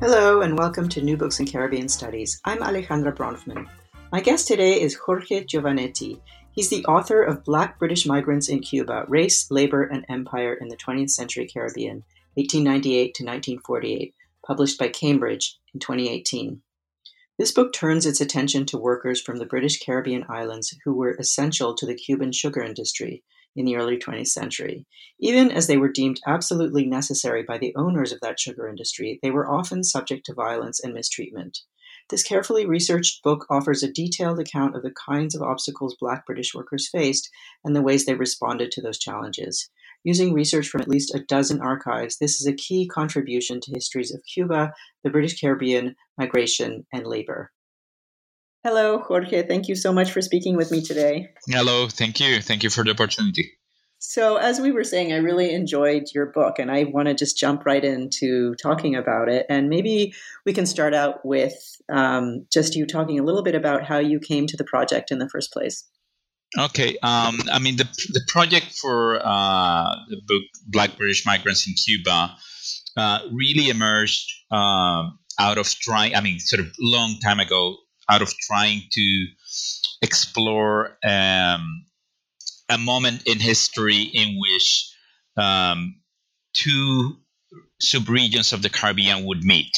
Hello, and welcome to New Books in Caribbean Studies. I'm Alejandra Bronfman. My guest today is Jorge Giovannetti. He's the author of Black British Migrants in Cuba Race, Labor, and Empire in the 20th Century Caribbean, 1898 to 1948, published by Cambridge in 2018. This book turns its attention to workers from the British Caribbean islands who were essential to the Cuban sugar industry in the early 20th century. Even as they were deemed absolutely necessary by the owners of that sugar industry, they were often subject to violence and mistreatment. This carefully researched book offers a detailed account of the kinds of obstacles Black British workers faced and the ways they responded to those challenges. Using research from at least a dozen archives, this is a key contribution to histories of Cuba, the British Caribbean, migration, and labor. Hello, Jorge. Thank you so much for speaking with me today. Hello. Thank you. Thank you for the opportunity. So, as we were saying, I really enjoyed your book, and I want to just jump right into talking about it. And maybe we can start out with um, just you talking a little bit about how you came to the project in the first place. Okay. Um, I mean, the, the project for uh, the book Black British Migrants in Cuba uh, really emerged um, out of trying, I mean, sort of long time ago, out of trying to explore um, a moment in history in which um, two subregions of the Caribbean would meet.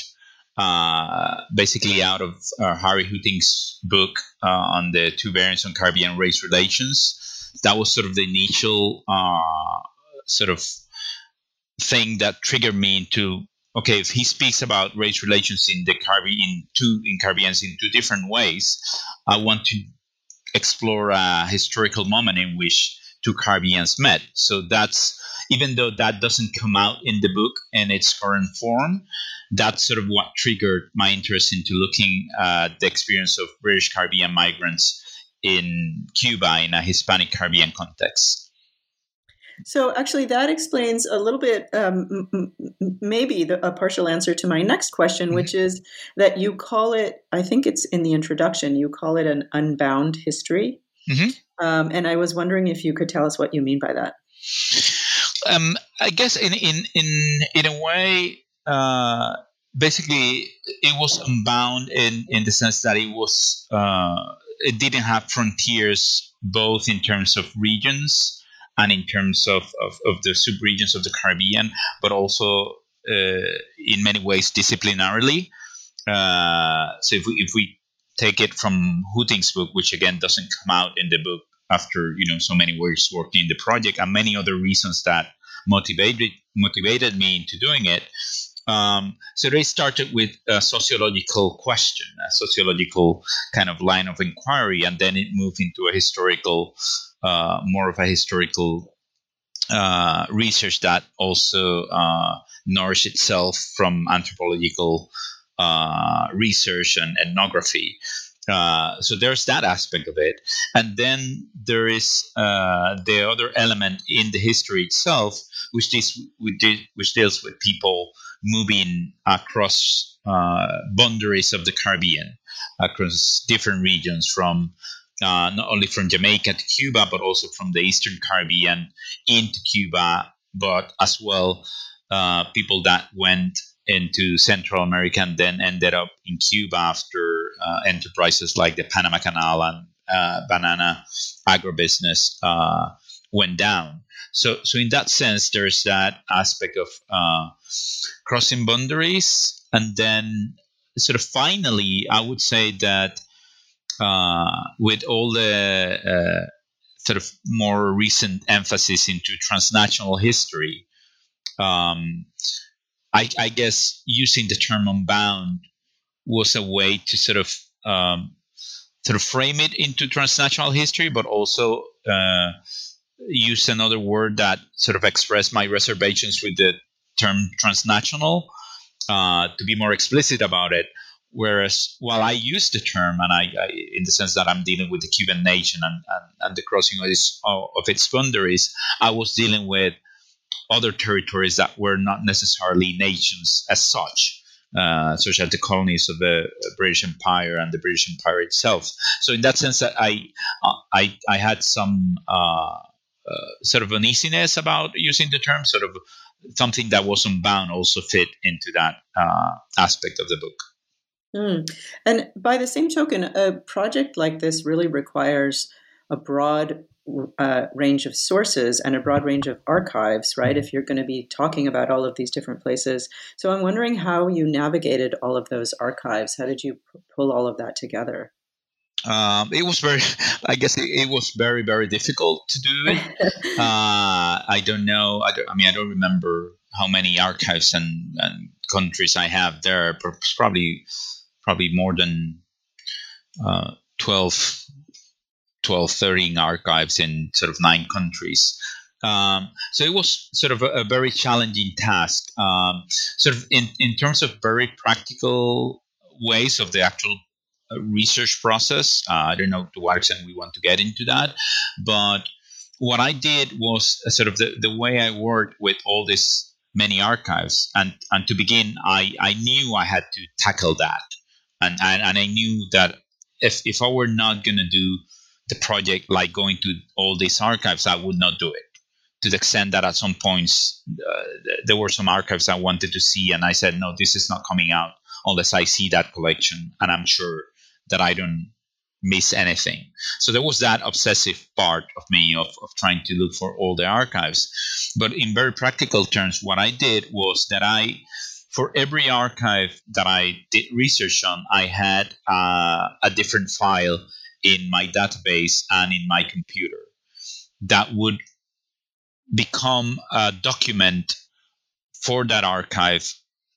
Uh, basically, out of uh, Harry Hoetink's book uh, on the two variants on Caribbean race relations, that was sort of the initial uh, sort of thing that triggered me into okay, if he speaks about race relations in the Caribbean in two in Caribbeans in two different ways, I want to explore a historical moment in which two Caribbeans met. So that's even though that doesn't come out in the book in its current form, that's sort of what triggered my interest into looking at the experience of British Caribbean migrants in Cuba in a Hispanic Caribbean context. So, actually, that explains a little bit, um, m- maybe the, a partial answer to my next question, mm-hmm. which is that you call it, I think it's in the introduction, you call it an unbound history. Mm-hmm. Um, and I was wondering if you could tell us what you mean by that. Um, I guess in in in in a way, uh, basically, it was unbound in in the sense that it was uh, it didn't have frontiers, both in terms of regions and in terms of, of, of the subregions of the Caribbean, but also uh, in many ways disciplinarily. Uh, so if we, if we take it from Hoetink's book, which again doesn't come out in the book after you know so many years working in the project, and many other reasons that motivated motivated me into doing it. Um, so they started with a sociological question, a sociological kind of line of inquiry, and then it moved into a historical uh, more of a historical uh, research that also uh, itself from anthropological uh, research and ethnography. Uh, so there's that aspect of it, and then there is uh, the other element in the history itself, which is which deals with people moving across boundaries of the Caribbean, across different regions from uh, not only from Jamaica to Cuba, but also from the Eastern Caribbean into Cuba, but as well uh, people that went into Central America and then ended up in Cuba after uh, enterprises like the Panama Canal and uh, banana agribusiness uh, went down. So, so in that sense, there's that aspect of uh, crossing boundaries, and then sort of finally, I would say that uh, with all the uh, sort of more recent emphasis into transnational history, um, I, I, guess using the term unbound was a way to sort of um, sort of frame it into transnational history, but also uh, use another word that sort of expressed my reservations with the term transnational uh, to be more explicit about it. Whereas while I use the term, and I, I, in the sense that I'm dealing with the Cuban nation and, and, and the crossing of its, of its boundaries, I was dealing with other territories that were not necessarily nations as such, uh, such as the colonies of the British Empire and the British Empire itself. So in that sense, I I, I had some uh, uh, sort of uneasiness about using the term, sort of something that wasn't bound also fit into that uh, aspect of the book. Mm. And by the same token, a project like this really requires a broad uh, range of sources and a broad range of archives, right? If you're going to be talking about all of these different places. So I'm wondering how you navigated all of those archives. How did you p- pull all of that together? Um, it was very, I guess it, it, was very, very difficult to do it. uh, I don't know. I, don't, I, mean, I don't remember how many archives and, and countries I have there. Probably probably more than uh, 12, 12, 13 archives in sort of nine countries. Um, so it was sort of a, a very challenging task. Um, sort of in, in terms of very practical ways of the actual uh, research process. Uh, I don't know to what extent we want to get into that, but what I did was uh, sort of the, the way I worked with all these many archives. And, and to begin, I, I knew I had to tackle that and and, and I knew that if if I were not to do the project like going to all these archives, I would not do it. To the extent that at some points uh, there were some archives I wanted to see, and I said, no, this is not coming out unless I see that collection, and I'm sure that I don't miss anything. So there was that obsessive part of me of, of trying to look for all the archives. But in very practical terms, what I did was that I for every archive that I did research on, I had uh, a different file in my database and in my computer that would become a document for that archive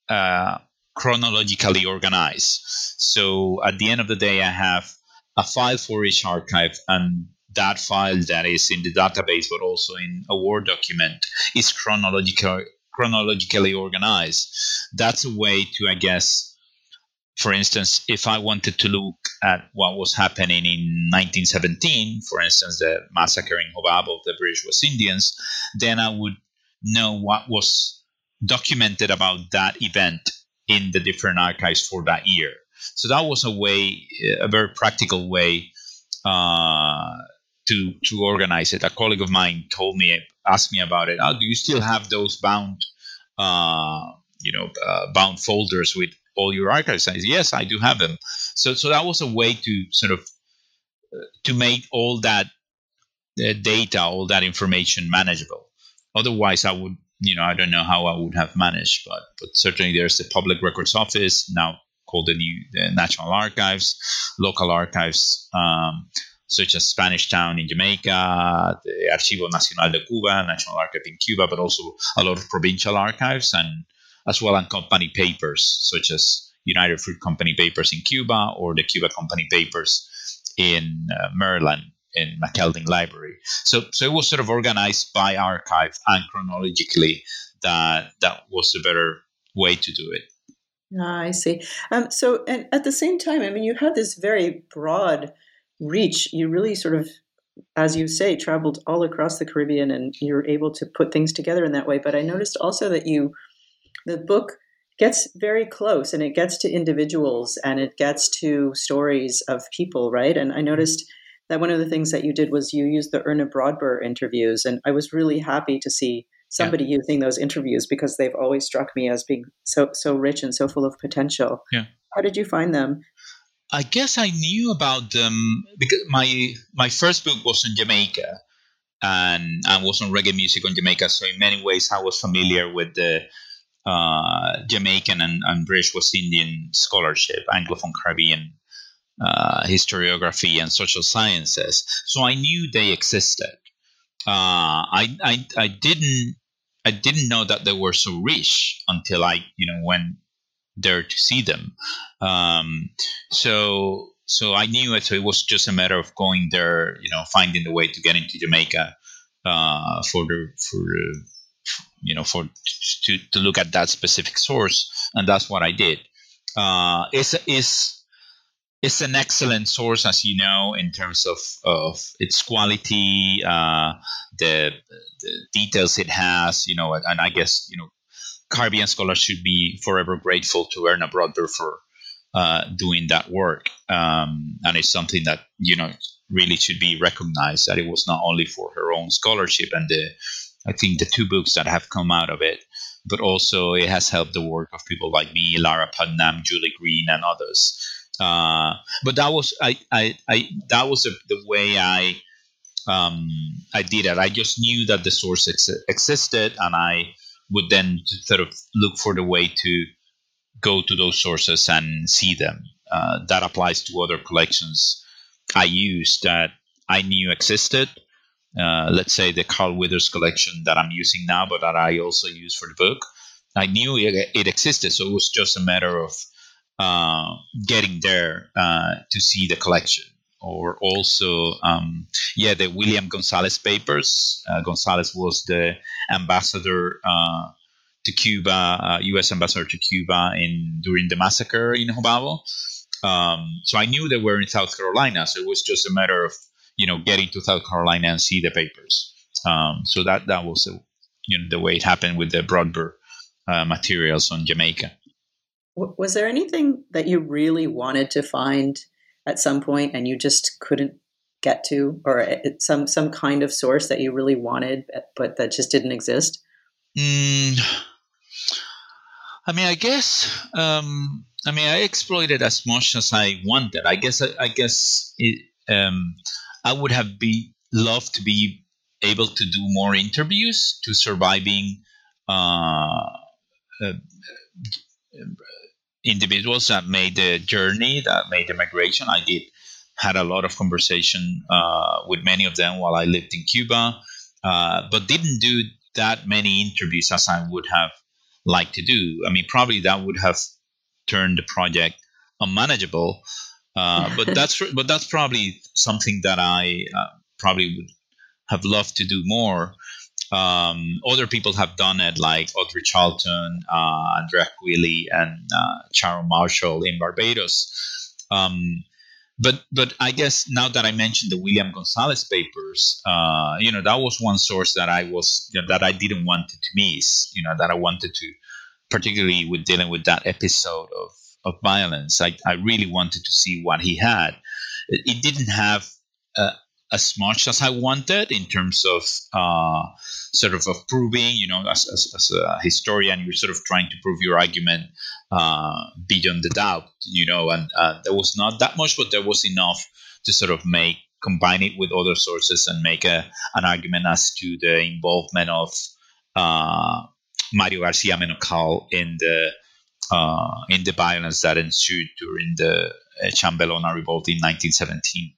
uh, chronologically organized. So at the end of the day, I have a file for each archive, and that file that is in the database, but also in a Word document, is chronological, chronologically organized. That's a way to, I guess, for instance, if I wanted to look at what was happening in 1917, for instance, the massacre in Jobabo of the British West Indians, then I would know what was documented about that event in the different archives for that year. So that was a way, a very practical way uh, to to organize it. A colleague of mine told me, asked me about it. Oh, do you still have those bound, uh, you know, uh, bound folders with all your archives? I said, yes, I do have them. So so that was a way to sort of uh, to make all that uh, data, all that information manageable. Otherwise, I would, you know, I don't know how I would have managed, but but certainly there's the Public Records Office now called the new the National Archives, local archives. Um, such as Spanish Town in Jamaica, the Archivo Nacional de Cuba, National Archive in Cuba, but also a lot of provincial archives and as well as company papers such as United Fruit Company papers in Cuba or the Cuba Company papers in uh, Maryland in McKeldin Library. So, so it was sort of organized by archive and chronologically that that was a better way to do it. Ah, I see. Um, so, and at the same time, I mean, you have this very broad reach, you really sort of, as you say, traveled all across the Caribbean and you're able to put things together in that way. But I noticed also that you, the book gets very close and it gets to individuals and it gets to stories of people, right? And I mm-hmm. noticed that one of the things that you did was you used the Erna Brodber interviews. And I was really happy to see somebody yeah. using those interviews because they've always struck me as being so so rich and so full of potential. Yeah. How did you find them? I guess I knew about them because my my first book was on Jamaica and and was on reggae music on Jamaica. So in many ways, I was familiar with the uh, Jamaican and, and, British West Indian scholarship, Anglophone Caribbean uh, historiography, and social sciences. So I knew they existed. Uh, I, I I didn't I didn't know that they were so rich until I you know went there to see them. Um, so so I knew it. So it was just a matter of going there, you know, finding the way to get into Jamaica uh, for the for you know, for to, to look at that specific source, and that's what I did. Uh, it's is it's an excellent source, as you know, in terms of, of its quality, uh, the, the, details it has, you know, and I guess you know, Caribbean scholars should be forever grateful to Erna Brodber for uh, doing that work, um, and it's something that you know really should be recognized that it was not only for her own scholarship and the I think the two books that have come out of it, but also it has helped the work of people like me, Lara Putnam, Julie Greene, and others. Uh, but that was I, I, I that was a, the way I um, I did it. I just knew that the source ex- existed, and I would then sort of look for the way to go to those sources and see them. Uh, that applies to other collections I used that I knew existed. Uh, let's say the Carl Withers collection that I'm using now, but that I also use for the book. I knew it, it existed, so it was just a matter of uh, getting there uh, to see the collection. Or also, um, yeah, the William Gonzales papers. Uh, Gonzales was the ambassador uh, to Cuba, U.S. Uh, ambassador to Cuba in during the massacre in Jobabo. Um, so I knew they were in South Carolina. So it was just a matter of you know getting to South Carolina and see the papers. Um, so that that was a, you know the way it happened with the Brodber uh, materials on Jamaica. Was there anything that you really wanted to find at some point and you just couldn't get to, or some some kind of source that you really wanted but that just didn't exist? Mm, I mean, I guess. Um, I mean, I exploited as much as I wanted. I guess. I, I guess it, um, I would have be loved to be able to do more interviews to surviving uh, uh, individuals that made the journey, that made the migration. I did had a lot of conversation uh, with many of them while I lived in Cuba, uh, but didn't do that many interviews as I would have liked to do. I mean, probably that would have turned the project unmanageable. Uh, but that's but that's probably something that I uh, probably would have loved to do more. Um, other people have done it, like Audrey Charlton, uh, Andrea Queeley, and uh, Sharon Marshall in Barbados. Um, but but I guess now that I mentioned the William Gonzales papers, uh, you know, that was one source that I was you know, that I didn't want to miss. You know, that I wanted to, particularly with dealing with that episode of of violence. I I really wanted to see what he had. It, it didn't have as much as I wanted in terms of uh, sort of, of proving, you know, as, as, as, a historian, you're sort of trying to prove your argument uh, beyond the doubt, you know, and uh, there was not that much, but there was enough to sort of make combine it with other sources and make a, an argument as to the involvement of uh, Mario Garcia Menocal in the uh, in the violence that ensued during the uh, Chambelona revolt in 1917.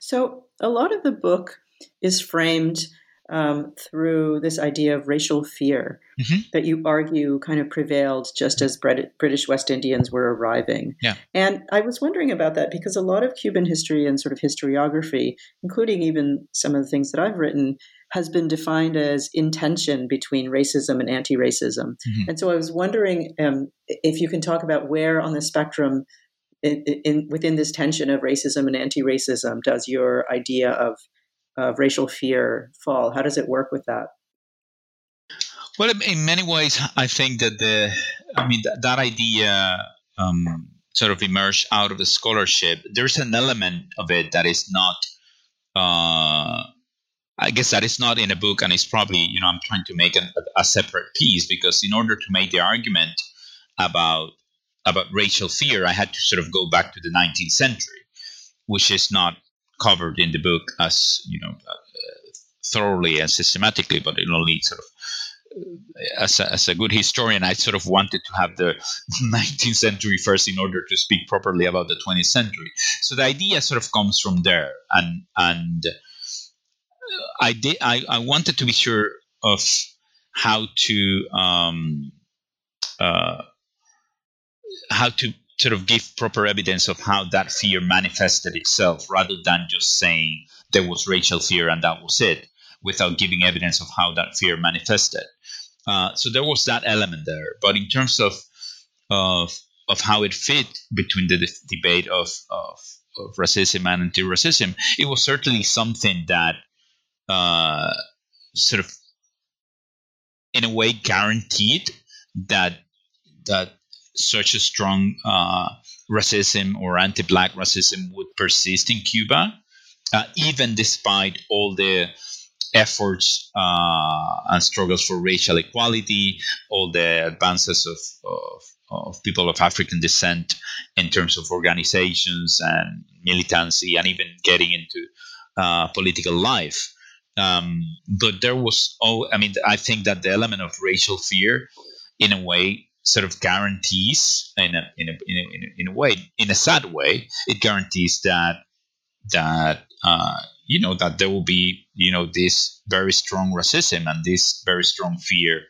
So a lot of the book is framed um, through this idea of racial fear mm-hmm. that you argue kind of prevailed just as British West Indians were arriving. Yeah. And I was wondering about that because a lot of Cuban history and sort of historiography, including even some of the things that I've written, has been defined as intention between racism and anti racism. Mm-hmm. And so I was wondering um, if you can talk about where on the spectrum in, in, within this tension of racism and anti-racism does your idea of of racial fear fall? How does it work with that? Well, in many ways, I think that the I mean that, that idea um, sort of emerged out of the scholarship. There's an element of it that is not. Uh, I guess that is not in a book, and it's probably you know I'm trying to make a, a separate piece because in order to make the argument about about racial fear, I had to sort of go back to the 19th century, which is not covered in the book as you know uh, thoroughly and systematically, but it only sort of uh, as a, as a good historian, I sort of wanted to have the 19th century first in order to speak properly about the 20th century. So the idea sort of comes from there, and and I did I, I wanted to be sure of how to um, uh, how to sort of give proper evidence of how that fear manifested itself rather than just saying there was racial fear and that was it without giving evidence of how that fear manifested. Uh, so there was that element there. But in terms of of of how it fit between the de- debate of, of, of racism and anti-racism, it was certainly something that uh, sort of, in a way, guaranteed that that such a strong uh, racism or anti-black racism would persist in Cuba, uh, even despite all the efforts uh, and struggles for racial equality, all the advances of, of, of, people of African descent in terms of organizations and militancy, and even getting into uh, political life. Um, but there was, oh, I mean, I think that the element of racial fear, in a way, sort of guarantees, in a, in a, in a, in a way, in a sad way, it guarantees that that uh, you know that there will be you know this very strong racism and this very strong fear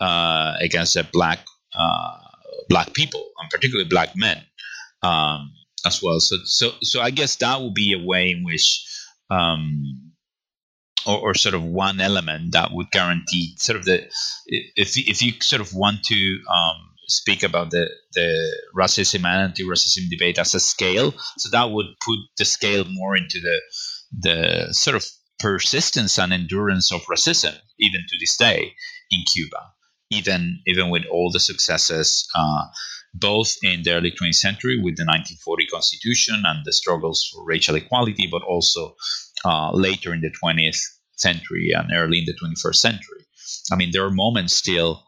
uh, against black uh, black people and particularly black men um, as well. So so so I guess that will be a way in which um, or, or, sort of one element that would guarantee sort of the if if you sort of want to um, speak about the the racism and anti-racism debate as a scale, so that would put the scale more into the the sort of persistence and endurance of racism even to this day in Cuba, even even with all the successes. Uh, both in the early 20th century with the 1940 Constitution and the struggles for racial equality, but also uh, later in the 20th century and early in the 21st century. I mean, there are moments still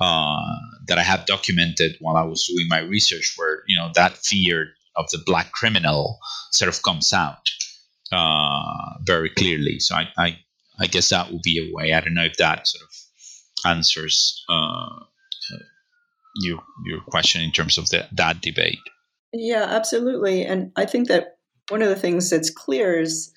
uh, that I have documented while I was doing my research where, you know, that fear of the black criminal sort of comes out uh, very clearly. So I, I, I, guess that would be a way. I don't know if that sort of answers uh, your, your question in terms of the, that debate. Yeah, absolutely. And I think that one of the things that's clear is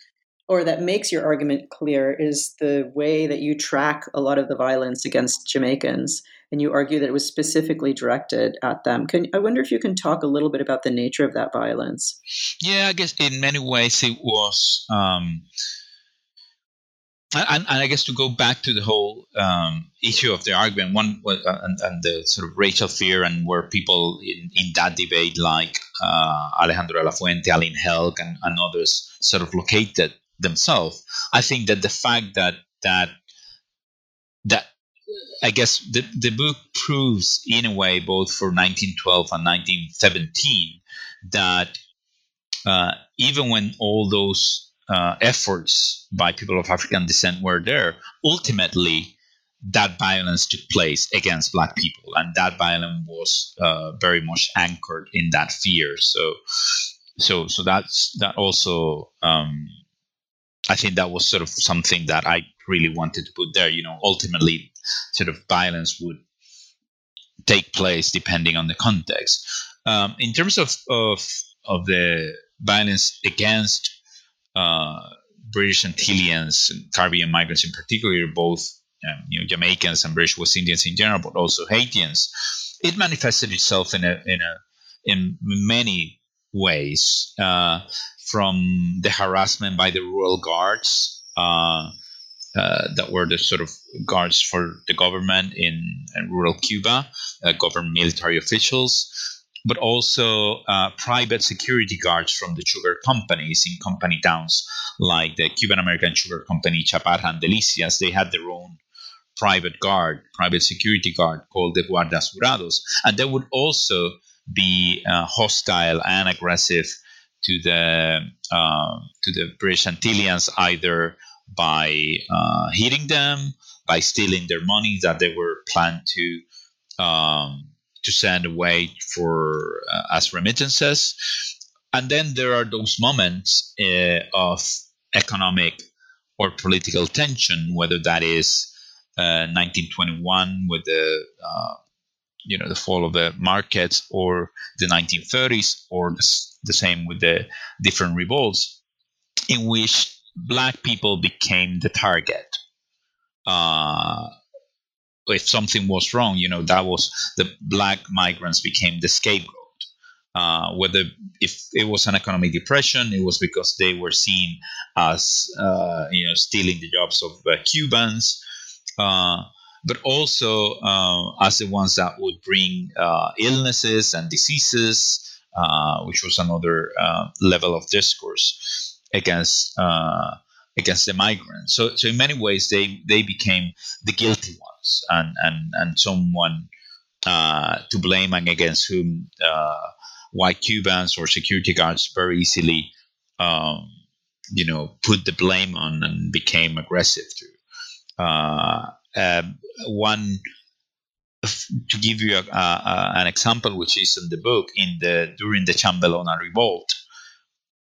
or that makes your argument clear is the way that you track a lot of the violence against Jamaicans, and you argue that it was specifically directed at them. Can I wonder if you can talk a little bit about the nature of that violence? Yeah, I guess in many ways it was. Um, and, and, I guess to go back to the whole um, issue of the argument, one uh, and, and, the sort of racial fear, and where people in, in that debate, like uh, Alejandro de la Fuente, Aline Helg, and, and others, sort of located themselves. I think that the fact that that that I guess the, the book proves in a way both for 1912 and 1917 that uh, even when all those uh, efforts by people of African descent were there, ultimately that violence took place against black people, and that violence was uh, very much anchored in that fear. So, so, so that's that also um, I think that was sort of something that I really wanted to put there. You know, ultimately, sort of violence would take place depending on the context. Um, in terms of, of of the violence against uh, British Antilleans and Caribbean migrants in particular, both um, you know Jamaicans and British West Indians in general, but also Haitians, it manifested itself in a in a in many ways. Uh, from the harassment by the rural guards uh, uh, that were the sort of guards for the government in, in rural Cuba, uh, government military officials, but also uh, private security guards from the sugar companies in company towns like the Cuban American Sugar Company, Chaparra and Delicias. They had their own private guard, private security guard called the Guardas Jurados. And they would also be uh, hostile and aggressive to the uh, to the British Antilleans either by uh, hitting them, by stealing their money that they were planned to um, to send away for uh, as remittances, and then there are those moments uh, of economic or political tension, whether that is 1921 uh, with the uh, you know the fall of the markets or the 1930s or the, the same with the different revolts in which black people became the target. Uh, if something was wrong you know that was the black migrants became the scapegoat. Uh, whether if it was an economic depression, it was because they were seen as uh, you know stealing the jobs of uh, Cubans, uh, but also uh, as the ones that would bring uh, illnesses and diseases, which was another level of discourse against against the migrants. So, so in many ways, they they became the guilty ones and and and someone to blame and against whom white Cubans or security guards very easily, um, you know, put the blame on and became aggressive to. Uh, uh, one to give you a, a, an example, which is in the book, in the during the Chambelona revolt,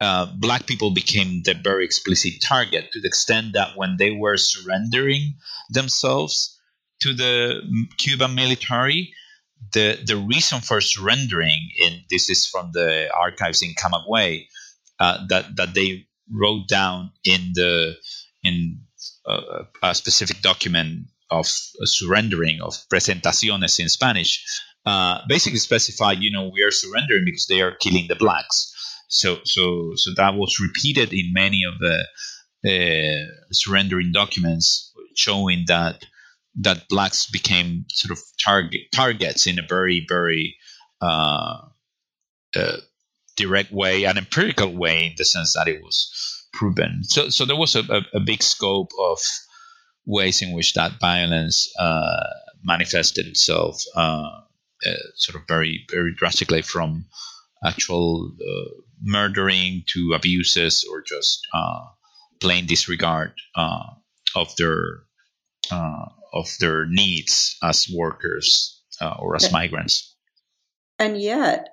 uh, black people became the very explicit target to the extent that when they were surrendering themselves to the Cuban military, the the reason for surrendering in this is from the archives in Camagüey uh, that that they wrote down in the in uh, a specific document of surrendering of presentaciones in Spanish uh, basically specified you know we are surrendering because they are killing the blacks so so so that was repeated in many of the uh, surrendering documents showing that that blacks became sort of target targets in a very very uh, uh, direct way, an empirical way, in the sense that it was proven. So so there was a, a, a big scope of ways in which that violence uh, manifested itself, uh, uh, sort of very very drastically from actual uh, murdering to abuses or just plain disregard of their uh, of their needs as workers uh, or as migrants. And yet,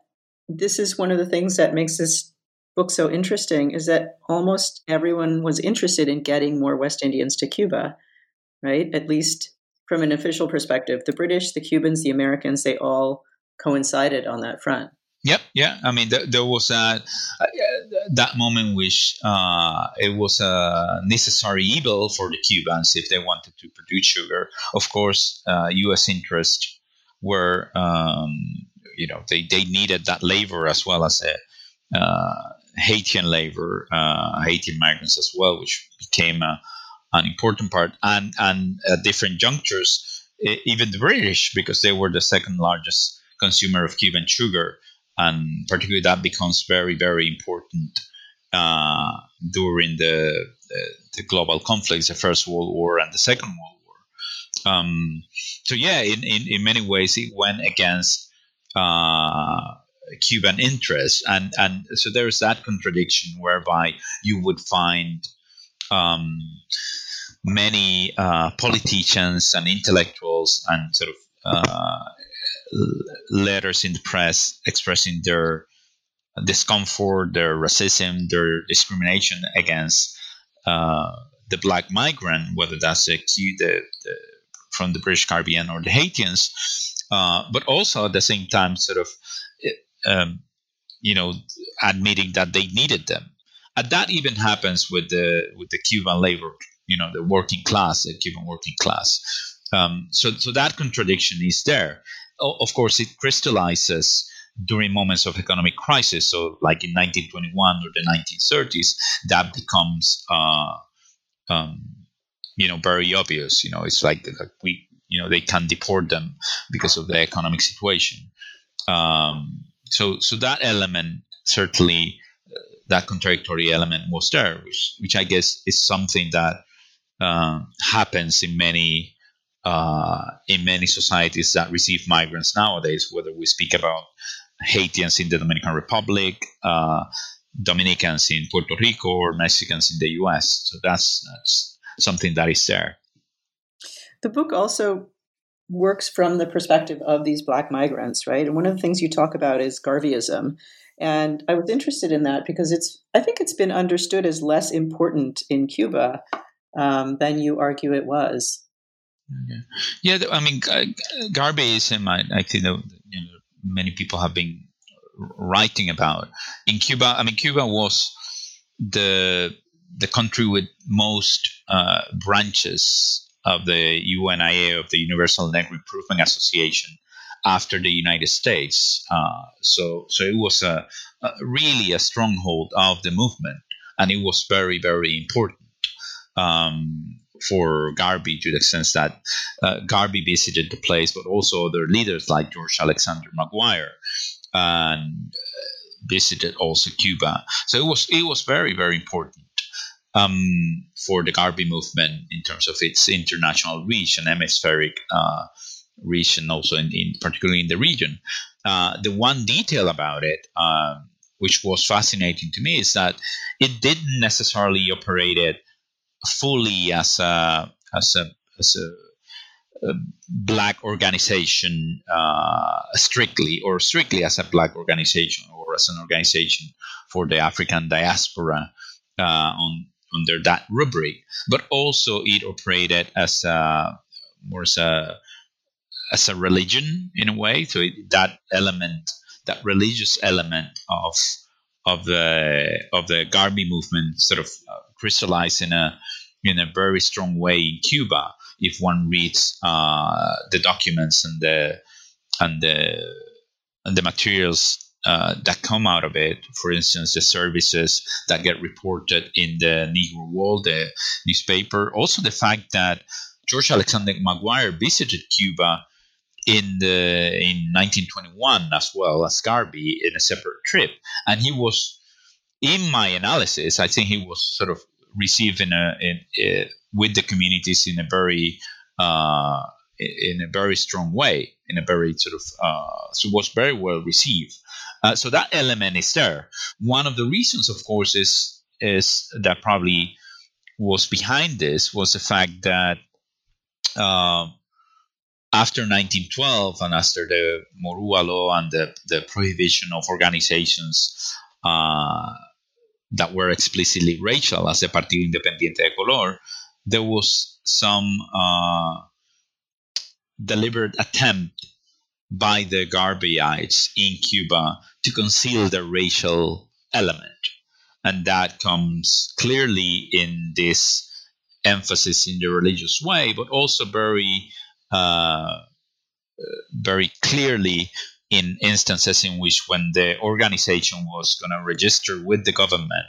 this is one of the things that makes this book so interesting is that almost everyone was interested in getting more West Indians to Cuba, right? At least from an official perspective. The British, the Cubans, the Americans, they all coincided on that front. Yep, yeah. I mean, there, there was a, that moment which uh, it was a necessary evil for the Cubans if they wanted to produce sugar. Of course, uh, U.S. interests were, um, you know, they, they needed that labor as well as a uh, Haitian labor, uh, Haitian migrants as well, which became a, an important part. And and at different junctures, even the British, because they were the second largest consumer of Cuban sugar and particularly that becomes very very important uh, during the, the, the global conflicts, the First World War and the Second World War. Um, so yeah, in, in, in many ways it went against uh, Cuban interests, and and so there's that contradiction whereby you would find. Um, many uh, politicians and intellectuals and sort of uh, letters in the press expressing their discomfort, their racism, their discrimination against uh, the black migrant, whether that's the, the, the, from the British Caribbean or the Haitians, uh, but also at the same time, sort of, um, you know, admitting that they needed them. And that even happens with the with the Cuban labor, you know, the working class, the Cuban working class. Um, so, so that contradiction is there of course, it crystallizes during moments of economic crisis. So, like in 1921 or the 1930s, that becomes, uh, um, you know, very obvious. You know, it's like, like, we, you know, they can deport them because of the economic situation. Um, so, so that element certainly, uh, that contradictory element was there, which, which I guess is something that uh, happens in many uh, in many societies that receive migrants nowadays, whether we speak about Haitians in the Dominican Republic, uh, Dominicans in Puerto Rico, or Mexicans in the US. So that's, that's something that is there. The book also works from the perspective of these black migrants, right? And one of the things you talk about is Garveyism. And I was interested in that because it's, I think it's been understood as less important in Cuba um, than you argue it was. Yeah, I mean, Garveyism, I, I think you know, many people have been writing about. In Cuba, I mean, Cuba was the the country with most uh, branches of the UNIA, of the Universal Negro Improvement Association, after the United States. Uh, so, so it was a, a, really a stronghold of the movement, and it was very, very important um, for Garvey to the sense that uh, Garvey visited the place, but also other leaders like George Alexander McGuire and uh, visited also Cuba. So it was it was very, very important um, for the Garvey movement in terms of its international reach and hemispheric uh, reach, and also in, in, particularly in the region. Uh, the one detail about it, uh, which was fascinating to me, is that it didn't necessarily operate it fully as a as a as a, black organization uh, strictly or strictly as a black organization or as an organization for the African diaspora uh, on under that rubric, but also it operated as a more as a as a religion in a way. So it, that element, that religious element of of the of the Garvey movement, sort of uh, crystallized in a in a very strong way in Cuba. If one reads uh, the documents and the and the and the materials uh, that come out of it. For instance, the services that get reported in the Negro World, the newspaper. Also, the fact that George Alexander McGuire visited Cuba in the in 1921 as well as Garvey in a separate trip, and he was in my analysis. I think he was sort of received in a, in, uh, with the communities in a very uh, in a very strong way, in a very sort of uh, so was very well received. Uh, so that element is there. One of the reasons, of course, is is that probably was behind this was the fact that uh, after 1912 and after the Morua law and the, the prohibition of organizations uh, that were explicitly racial, as the Partido Independiente de Color, there was some uh, deliberate attempt by the Garveyites in Cuba to conceal the racial element. And that comes clearly in this emphasis in the religious way, but also very, very clearly in instances in which when the organization was going to register with the government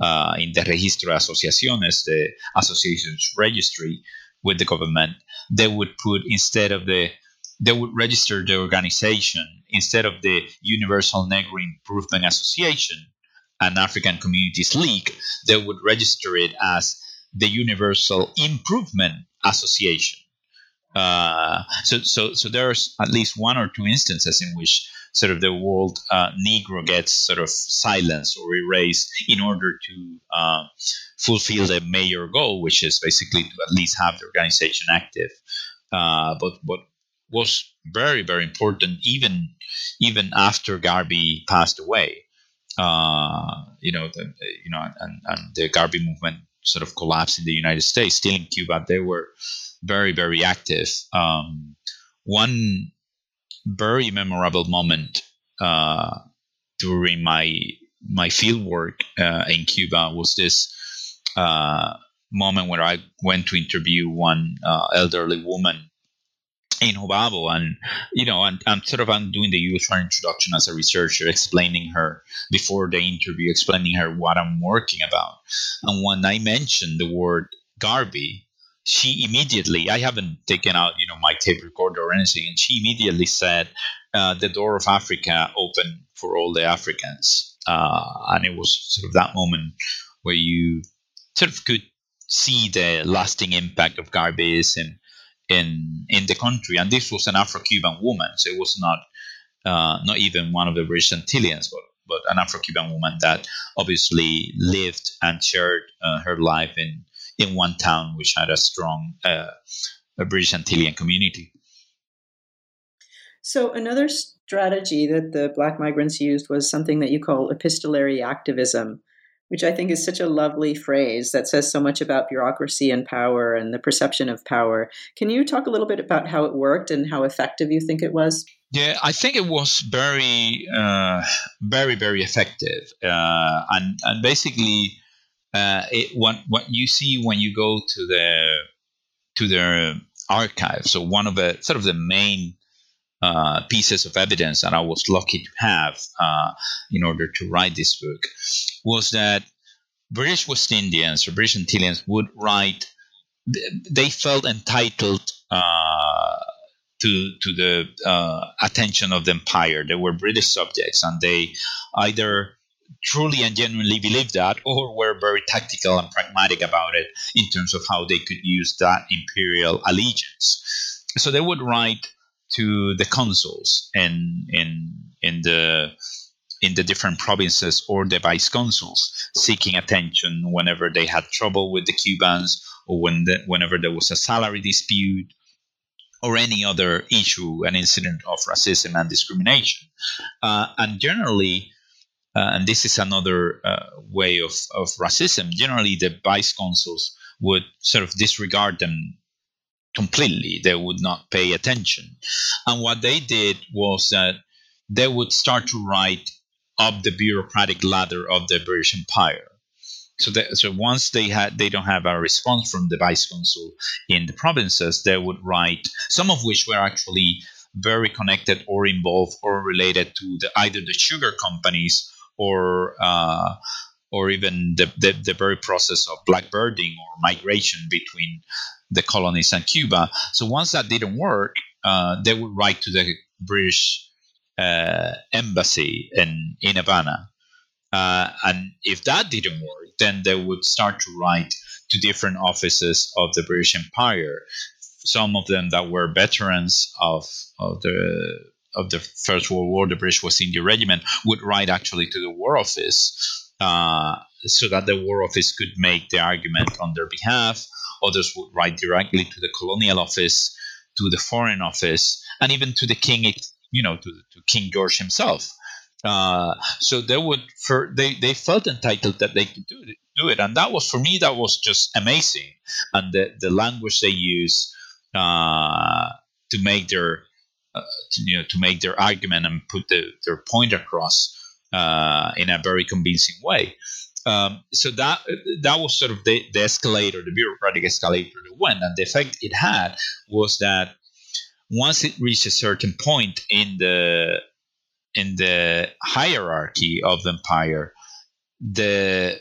uh, in the Registro Asociaciones, the association's registry with the government, they would put instead of the they would register the organization instead of the Universal Negro Improvement Association and African Communities League, they would register it as the Universal Improvement Association. Uh, so, so, so there's at least one or two instances in which sort of the word uh, Negro gets sort of silenced or erased in order to uh, fulfill the major goal, which is basically to at least have the organization active. Uh, but, what was very very important even even after Garvey passed away. Uh, you know, the, you know, and, and the Garvey movement sort of collapsed in the United States. Still in Cuba, they were very very active. Um, one very memorable moment uh, during my my field work uh, in Cuba was this uh, moment where I went to interview one uh, elderly woman in Jobabo and you know and I'm sort of I'm doing the usual introduction as a researcher explaining her before the interview explaining her what I'm working about and when I mentioned the word Garvey she immediately I haven't taken out you know my tape recorder or anything and she immediately said uh, the door of Africa open for all the Africans. Uh, and it was sort of that moment where you sort of could see the lasting impact of Garveyism in in the country, and this was an Afro-Cuban woman, so it was not uh, not even one of the British Antilleans, but but an Afro-Cuban woman that obviously lived and shared uh, her life in in one town which had a strong uh, a British Antillean community. So another strategy that the Black migrants used was something that you call epistolary activism which I think is such a lovely phrase that says so much about bureaucracy and power and the perception of power. Can you talk a little bit about how it worked and how effective you think it was? Yeah, I think it was very, uh, very, very effective, uh, and and basically, uh, it, what what you see when you go to the to the archive. So one of the sort of the main uh, pieces of evidence that I was lucky to have uh, in order to write this book was that British West Indians or British Antilleans would write, they felt entitled uh, to, to the uh, attention of the empire. They were British subjects and they either truly and genuinely believed that or were very tactical and pragmatic about it in terms of how they could use that imperial allegiance. So they would write to the consuls in in in the in the different provinces or the vice consuls seeking attention whenever they had trouble with the Cubans or when the, whenever there was a salary dispute or any other issue, an incident of racism and discrimination. Uh, and generally, uh, and this is another uh, way of, of racism, generally the vice consuls would sort of disregard them completely. They would not pay attention. And what they did was that they would start to write up the bureaucratic ladder of the British Empire. So, so once they had they don't have a response from the vice consul in the provinces, they would write some of which were actually very connected or involved or related to the, either the sugar companies or uh, or even the, the, the, very process of blackbirding or migration between the colonies and Cuba. So once that didn't work, uh, they would write to the British uh, embassy in, in Havana. Uh, and if that didn't work, then they would start to write to different offices of the British Empire. Some of them that were veterans of, of the of the First World War, the British West India Regiment would write actually to the War Office uh, so that the War Office could make the argument on their behalf. Others would write directly to the Colonial Office, to the Foreign Office, and even to the King, you know, to, to King George himself. Uh, so they would, for, they they felt entitled that they could do it, do it, and that was for me that was just amazing. And the the language they use uh, to make their to, you know to make their argument and put the, their point across uh, in a very convincing way. Um, so that that was sort of the, the escalator, the bureaucratic escalator that went, and the effect it had was that once it reached a certain point in the in the hierarchy of the empire, the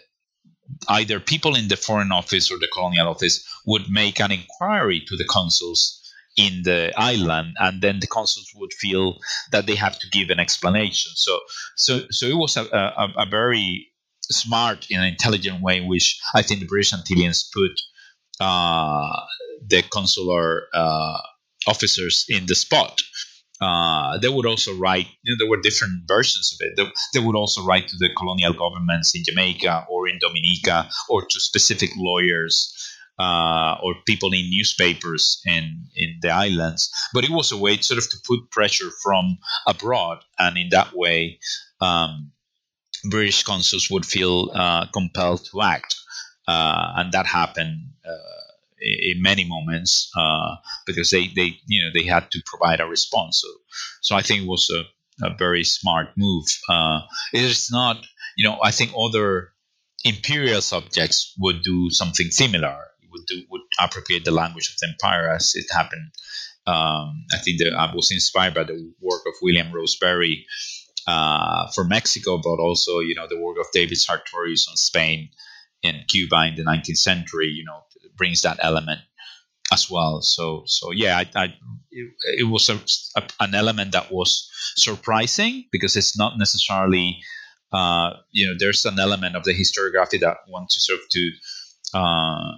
either people in the foreign office or the colonial office would make an inquiry to the consuls in the island and then the consuls would feel that they have to give an explanation so so so it was a, a, a very smart and intelligent way in which I think the British Antilleans put uh, the consular uh, officers in the spot. Uh, they would also write, you know, there were different versions of it. They, they, would also write to the colonial governments in Jamaica or in Dominica or to specific lawyers uh, or people in newspapers in, in the islands. But it was a way sort of to put pressure from abroad and in that way um, British consuls would feel uh, compelled to act, uh, and that happened uh, in many moments uh, because they, they you know they had to provide a response. So so I think it was a, a very smart move. Uh, it is not you know I think other imperial subjects would do something similar. Would do would appropriate the language of the empire as it happened. Um, I think that I was inspired by the work of William Roseberry uh, for Mexico, but also you know the work of David Sartorius on Spain and Cuba in the 19th century. You know brings that element as well. So so yeah, I, I it, was a, a, an element that was surprising because it's not necessarily uh, you know there's an element of the historiography that wants to sort of to uh,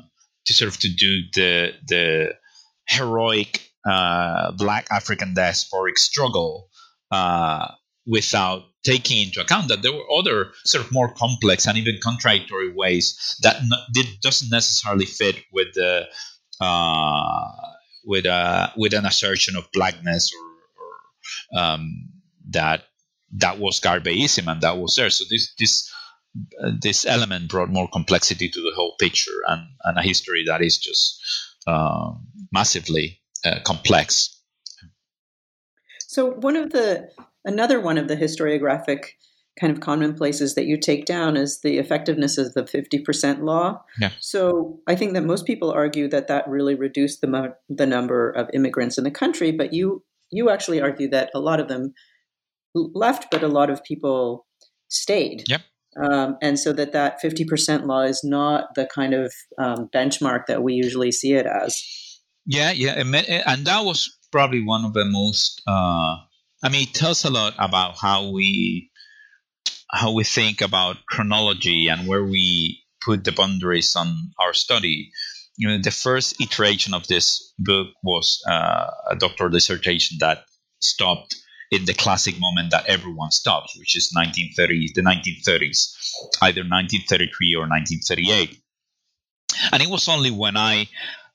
to sort of to do the the heroic uh, black African diasporic struggle uh, without taking into account that there were other sort of more complex and even contradictory ways that did, doesn't necessarily fit with the uh, with a with an assertion of blackness or, or um, that that was Garveyism and that was there. So this this uh, this element brought more complexity to the whole picture and, and a history that is just uh, massively uh, complex. So one of the Another one of the historiographic kind of commonplaces that you take down is the effectiveness of the 50% law. Yeah. So I think that most people argue that that really reduced the, mo- the number of immigrants in the country, but you you actually argue that a lot of them left, but a lot of people stayed. Yep. Um, and so that that 50% law is not the kind of um, benchmark that we usually see it as. Yeah, yeah, and that was probably one of the most. Uh, I mean, it tells a lot about how we how we think about chronology and where we put the boundaries on our study. You know, the first iteration of this book was uh, a doctoral dissertation that stopped in the classic moment that everyone stops, which is 1930s, the 1930s, either 1933 or 1938. And it was only when I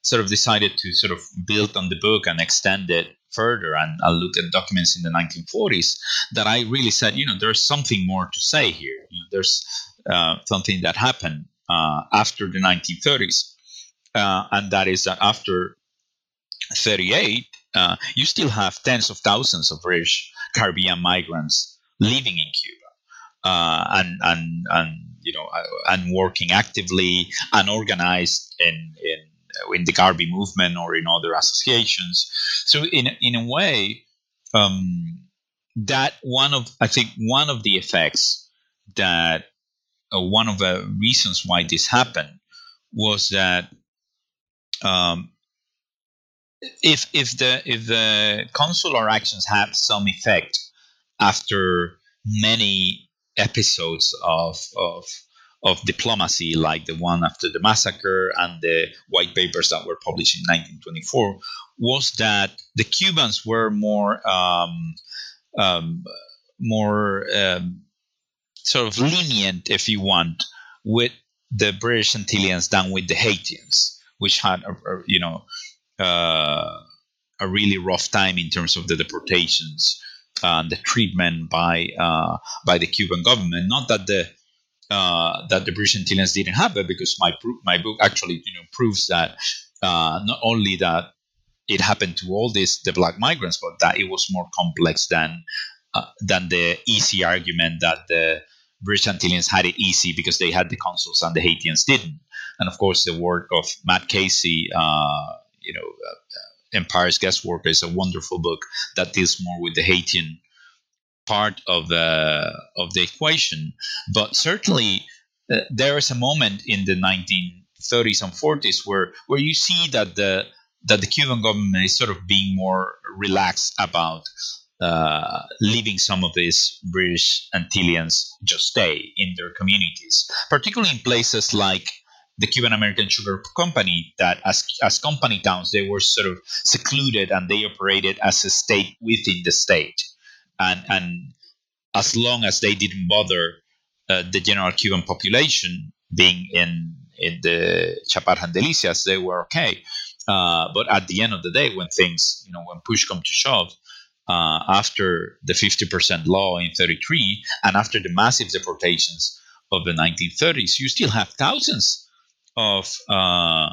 sort of decided to sort of build on the book and extend it further and I looked at documents in the 1940s that I really said, you know, there's something more to say here. You know, there's uh, something that happened uh, after the 1930s, uh, and that is that after 38, uh, you still have tens of thousands of rich Caribbean migrants living in Cuba. Uh, and and and you know uh, and working actively and organized in in in the Garvey movement or in other associations. So in in a way, um, that one of I think one of the effects that uh, one of the reasons why this happened was that um, if if the if the consular actions have some effect after many episodes of of of diplomacy, like the one after the massacre and the white papers that were published in 1924, was that the Cubans were more um, um, more um, sort of lenient, if you want, with the British Antilleans than with the Haitians, which had, a, a, you know, uh, a really rough time in terms of the deportations and the treatment by uh, by the Cuban government. Not that the uh, that the British Antilleans didn't have it, because my my book actually you know proves that uh, not only that it happened to all these the black migrants, but that it was more complex than uh, than the easy argument that the British Antilleans had it easy because they had the consuls and the Haitians didn't. And of course, the work of Matt Casey, uh, you know, uh, Empire's Guest Worker is a wonderful book that deals more with the Haitian part of the of the equation. But certainly, uh, there is a moment in the 1930s and 40s where where you see that the that the Cuban government is sort of being more relaxed about uh, leaving some of these British Antilleans just stay in their communities, particularly in places like the Cuban American Sugar Company, that as, as company towns, they were sort of secluded and they operated as a state within the state. And, and as long as they didn't bother uh, the general Cuban population being in, in the Chaparra Delicias, they were okay. Uh, but at the end of the day, when things, you know, when push come to shove, uh, after the 50% law in 33 and after the massive deportations of the 1930s, you still have thousands of uh,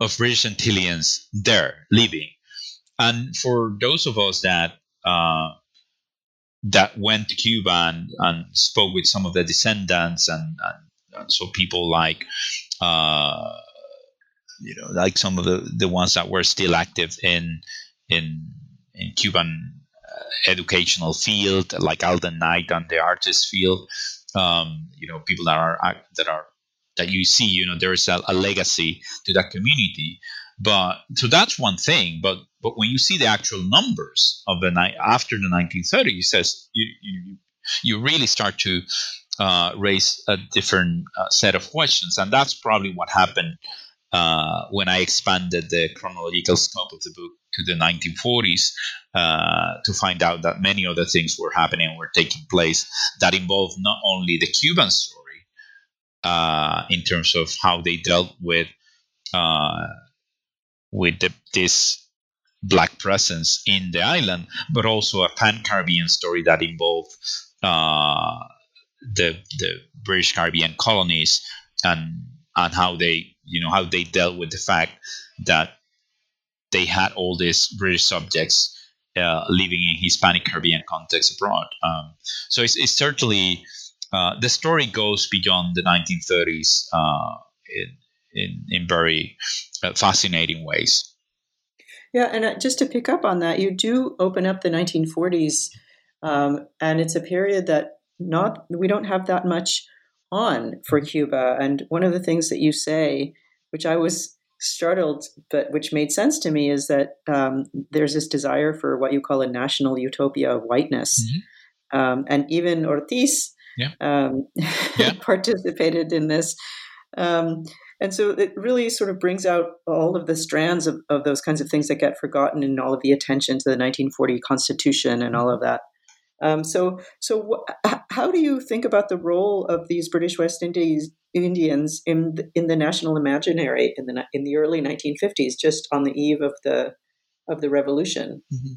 of British Antilleans there living. And for those of us that uh, that went to Cuba and, and, spoke with some of the descendants and, and, and so people like uh, you know like some of the, the ones that were still active in in in Cuban uh, educational field, like Alden Knight on the artist field. Um, you know, people that are that are that you see. You know, there is a, a legacy to that community. But so that's one thing. But but when you see the actual numbers of the night after the 1930s, says you you, you really start to uh, raise a different uh, set of questions, and that's probably what happened uh, when I expanded the chronological scope of the book to the 1940s uh, to find out that many other things were happening and were taking place that involved not only the Cuban story uh, in terms of how they dealt with uh, with the, this black presence in the island, but also a pan Caribbean story that involved uh, the the British Caribbean colonies and and how they you know how they dealt with the fact that they had all these British subjects uh, living in Hispanic Caribbean context abroad. Um, so it's, it's certainly uh, the story goes beyond the 1930s uh, in, in, in very uh, fascinating ways. Yeah, and uh, just to pick up on that, you do open up the 1940s, um, and it's a period that not we don't have that much on for Cuba. And one of the things that you say, which I was startled, but which made sense to me, is that um, there's this desire for what you call a national utopia of whiteness. Mm-hmm. Um, and even Ortiz yeah. Um, yeah. participated in this. Um, and so it really sort of brings out all of the strands of, of those kinds of things that get forgotten in all of the attention to the 1940 Constitution and all of that. Um, so, so wh- how do you think about the role of these British West Indies, Indians in the, in the national imaginary in the in the early 1950s, just on the eve of the of the revolution? Mm-hmm.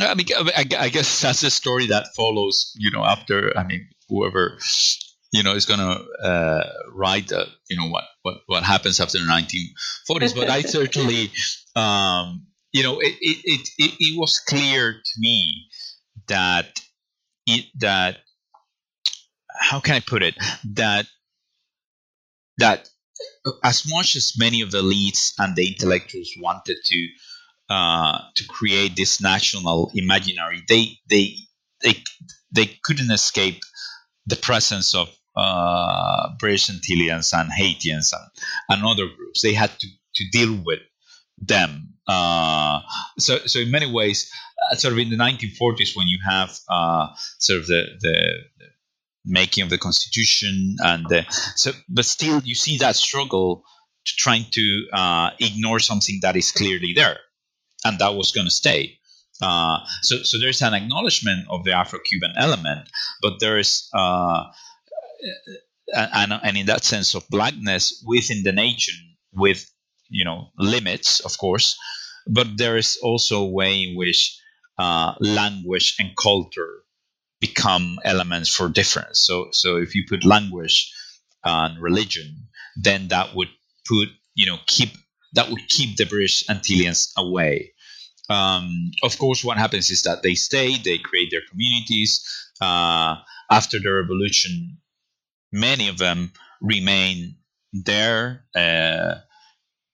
I mean, I, I guess that's a story that follows. You know, after I mean, whoever you know is going to uh, write the, you know what what what happens after the 1940s but i certainly um, you know it, it, it, it was clear to me that it that how can i put it that that as much as many of the elites and the intellectuals wanted to uh, to create this national imaginary they they they they couldn't escape the presence of uh, British and Haitians and, and other groups. They had to, to deal with them. Uh, so, so in many ways, uh, sort of in the 1940s, when you have uh, sort of the, the, making of the constitution, and the, so, but still you see that struggle to trying to uh, ignore something that is clearly there, and that was going to stay. Uh, so, so there's an acknowledgement of the Afro-Cuban element, but there's uh, and, and in that sense of blackness within the nation, with you know limits, of course, but there is also a way in which uh, language and culture become elements for difference. So, so if you put language and religion, then that would put you know keep that would keep the British Antilleans away um, of course, what happens is that they stay, they create their communities. Uh, after the revolution, many of them remain there, uh,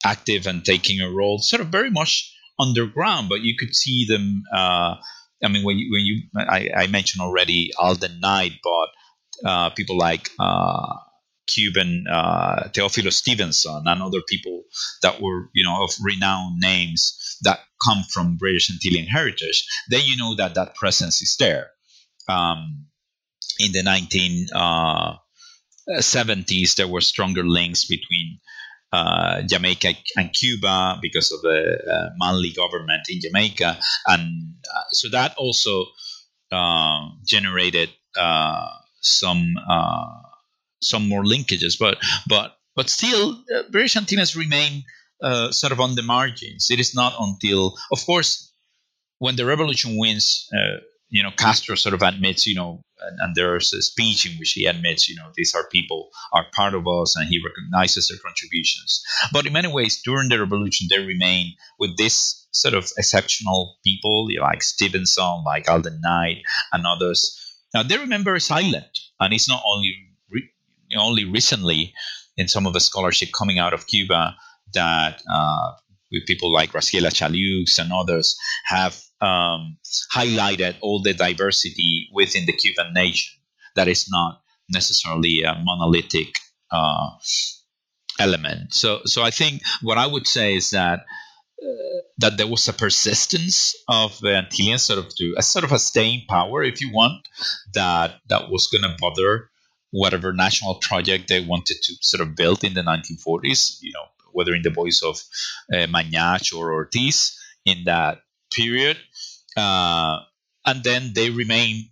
active and taking a role, sort of very much underground. But you could see them. Uh, I mean, when you, when you I, I mentioned already Alden Knight, but uh, people like uh, Cuban uh, Teofilo Stevenson and other people that were, you know, of renowned names that come from British Antillean heritage, then you know that that presence is there. Um, in the 1970s, uh, there were stronger links between uh, Jamaica and Cuba because of the uh, Manley government in Jamaica, and uh, so that also uh, generated uh, some some more linkages. But but but still, British Antilles remain uh, sort of on the margins. It is not until, of course, when the revolution wins, uh, you know, Castro sort of admits, you know, and, and, there's a speech in which he admits, you know, these are people are part of us, and he recognizes their contributions. But in many ways, during the revolution, they remain with this sort of exceptional people, you know, like Stevenson, like Alden Knight, and others. Now they remember silent, and it's not only only recently in some of the scholarship coming out of Cuba that uh, with people like Graciela Chailloux and others have um, highlighted all the diversity within the Cuban nation that is not necessarily a monolithic uh, element. So, so I think what I would say is that uh, that there was a persistence of the Antilleans, sort of to a sort of a staying power, if you want, that that was going to bother whatever national project they wanted to sort of build in the 1940s. You know, whether in the voice of uh, or Ortiz in that period. Uh, and then they remain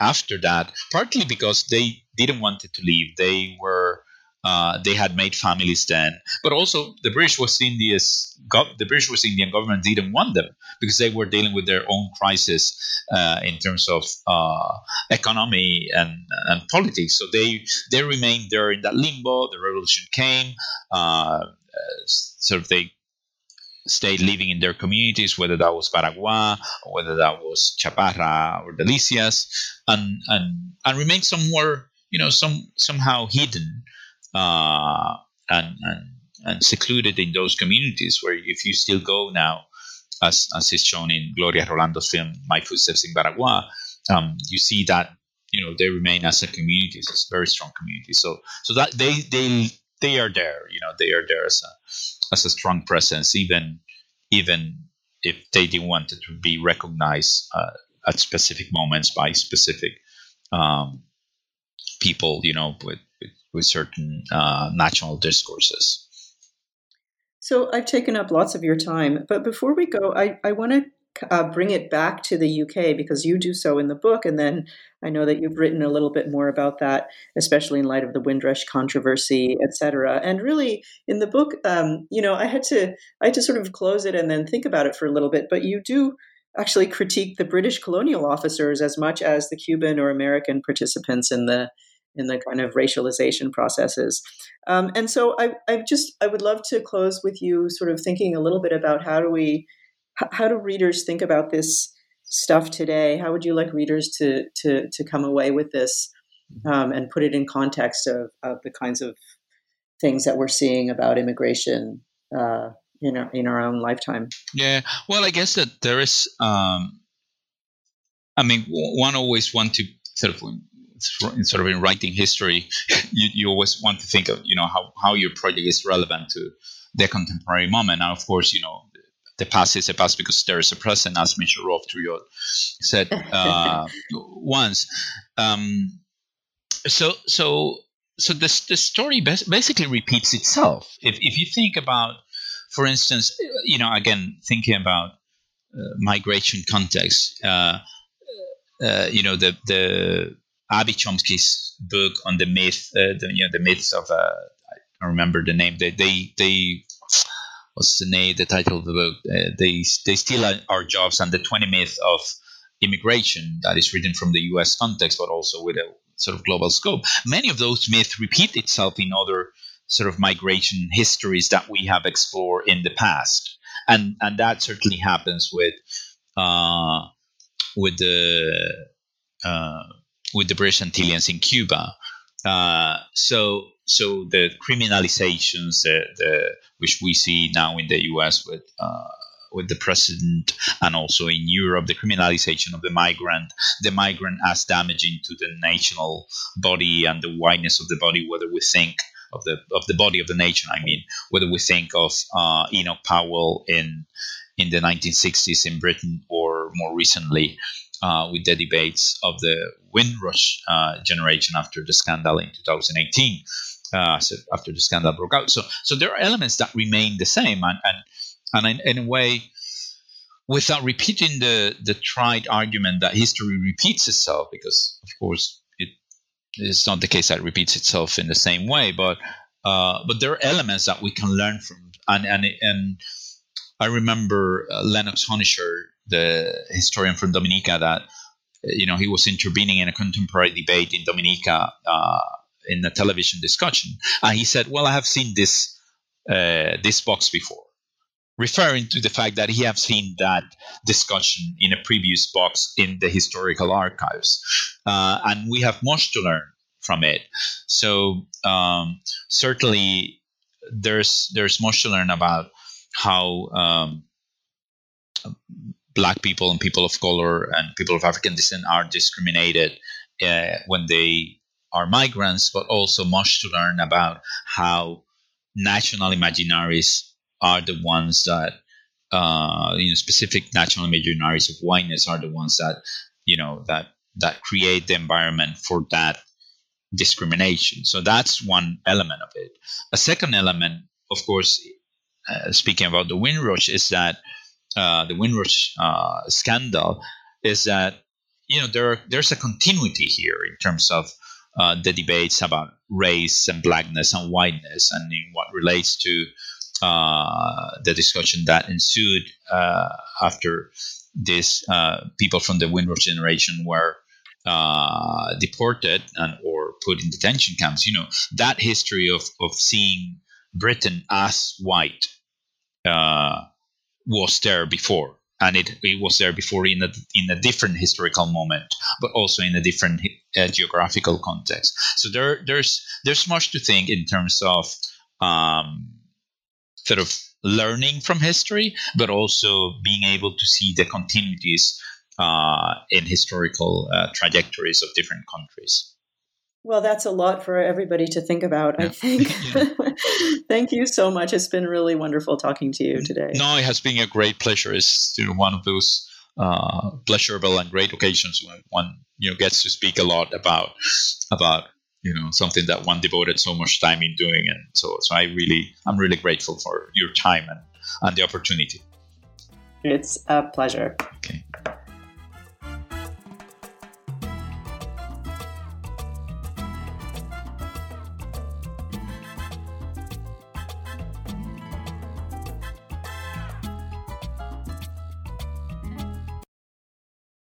after that, partly because they didn't want to leave. They were uh, they had made families then, but also the British West Indies, the British West Indian government didn't want them because they were dealing with their own crisis uh, in terms of uh, economy and, and politics. So they they remained there in that limbo. The revolution came. Uh, sort of they stayed living in their communities, whether that was Baraguá or whether that was Chaparra or Delicias, and and and remained somewhere, you know, some somehow hidden uh, and and and secluded in those communities. Where if you still go now as, as is shown in Gloria Rolando's film My Footsteps in Baraguá, um, you see that you know they remain as a community, it's a very strong community. So so that they they they are there, you know, they are there as a as a strong presence, even even if they didn't want it to be recognized uh, at specific moments by specific um, people, you know, with with, certain uh, national discourses. So I've taken up lots of your time, but before we go, I, I want to uh, bring it back to the UK because you do so in the book, and then I know that you've written a little bit more about that, especially in light of the Windrush controversy, et cetera. And really, in the book, um, you know, I had to I had to sort of close it and then think about it for a little bit. But you do actually critique the British colonial officers as much as the Cuban or American participants in the in the kind of racialization processes. Um, and so I, I just I would love to close with you sort of thinking a little bit about how do we how do readers think about this stuff today? How would you like readers to to to come away with this um, and put it in context of, of the kinds of things that we're seeing about immigration uh, in our in our own lifetime? Yeah, well, I guess that there is. Um, I mean, one always want to sort of sort of in writing history, you, you always want to think of you know how, how your project is relevant to the contemporary moment. And of course, you know the past is a past because there is a present, as Michel Rolph Trouillot said uh, once. Um, so so so the the story basically repeats itself. If if you think about, for instance, you know, again thinking about uh, migration context, uh, uh you know, the the Abby Chomsky's book on the myth, uh, the, you know, the myths of, uh, I don't remember the name. They, they, they, what's the name, the title of the book? Uh, they, they steal our jobs and the 20 myth of immigration that is written from the U.S. context, but also with a sort of global scope. Many of those myths repeat itself in other sort of migration histories that we have explored in the past, and and that certainly happens with uh, with the uh, with the British Antilleans in Cuba. Uh, so so the criminalizations the, which we see now in the U.S. with uh, with the president and also in Europe, the criminalization of the migrant, the migrant as damaging to the national body and the whiteness of the body, whether we think of the of the body of the nation, I mean, whether we think of uh, Enoch Powell in in the 1960s in Britain or more recently uh, with the debates of the Windrush uh, generation after the scandal in 2018. Uh, so after the scandal broke out, so so there are elements that remain the same, and and, and in, in a way, without repeating the the tried argument that history repeats itself, because of course it is not the case that it repeats itself in the same way, but uh, but there are elements that we can learn from, and and and I remember uh, Lennox Honychurch the historian from Dominica, that you know he was intervening in a contemporary debate in Dominica uh, in a television discussion, and he said, "Well, I have seen this uh, this box before." Referring to the fact that he has seen that discussion in a previous box in the historical archives, uh, and we have much to learn from it. So um, certainly, there's there's much to learn about how um, black people and people of color and people of African descent are discriminated uh, when they are migrants, but also much to learn about how national imaginaries are the ones that, uh, you know, specific national imaginaries of whiteness are the ones that, you know, that that create the environment for that discrimination. So that's one element of it. A second element, of course, uh, speaking about the Windrush, is that uh, the Windrush uh, scandal is that you know there there's a continuity here in terms of uh, the debates about race and blackness and whiteness, and in what relates to uh, the discussion that ensued after these people from the Windrush generation were deported and or put in detention camps. You know that history of of seeing Britain as white. Uh, was there before and it, it was there before in a, in a different historical moment but also in a different uh, geographical context so there there's there's much to think in terms of um, sort of learning from history, but also being able to see the continuities uh, in historical uh, trajectories of different countries. Well, that's a lot for everybody to think about, yeah. I think. Thank you so much. It's been really wonderful talking to you today. No, it has been a great pleasure. It's you know, one of those uh, pleasurable and great occasions when one you know gets to speak a lot about about you know something that one devoted so much time in doing and so so i really i'm really grateful for your time and and the opportunity it's a pleasure okay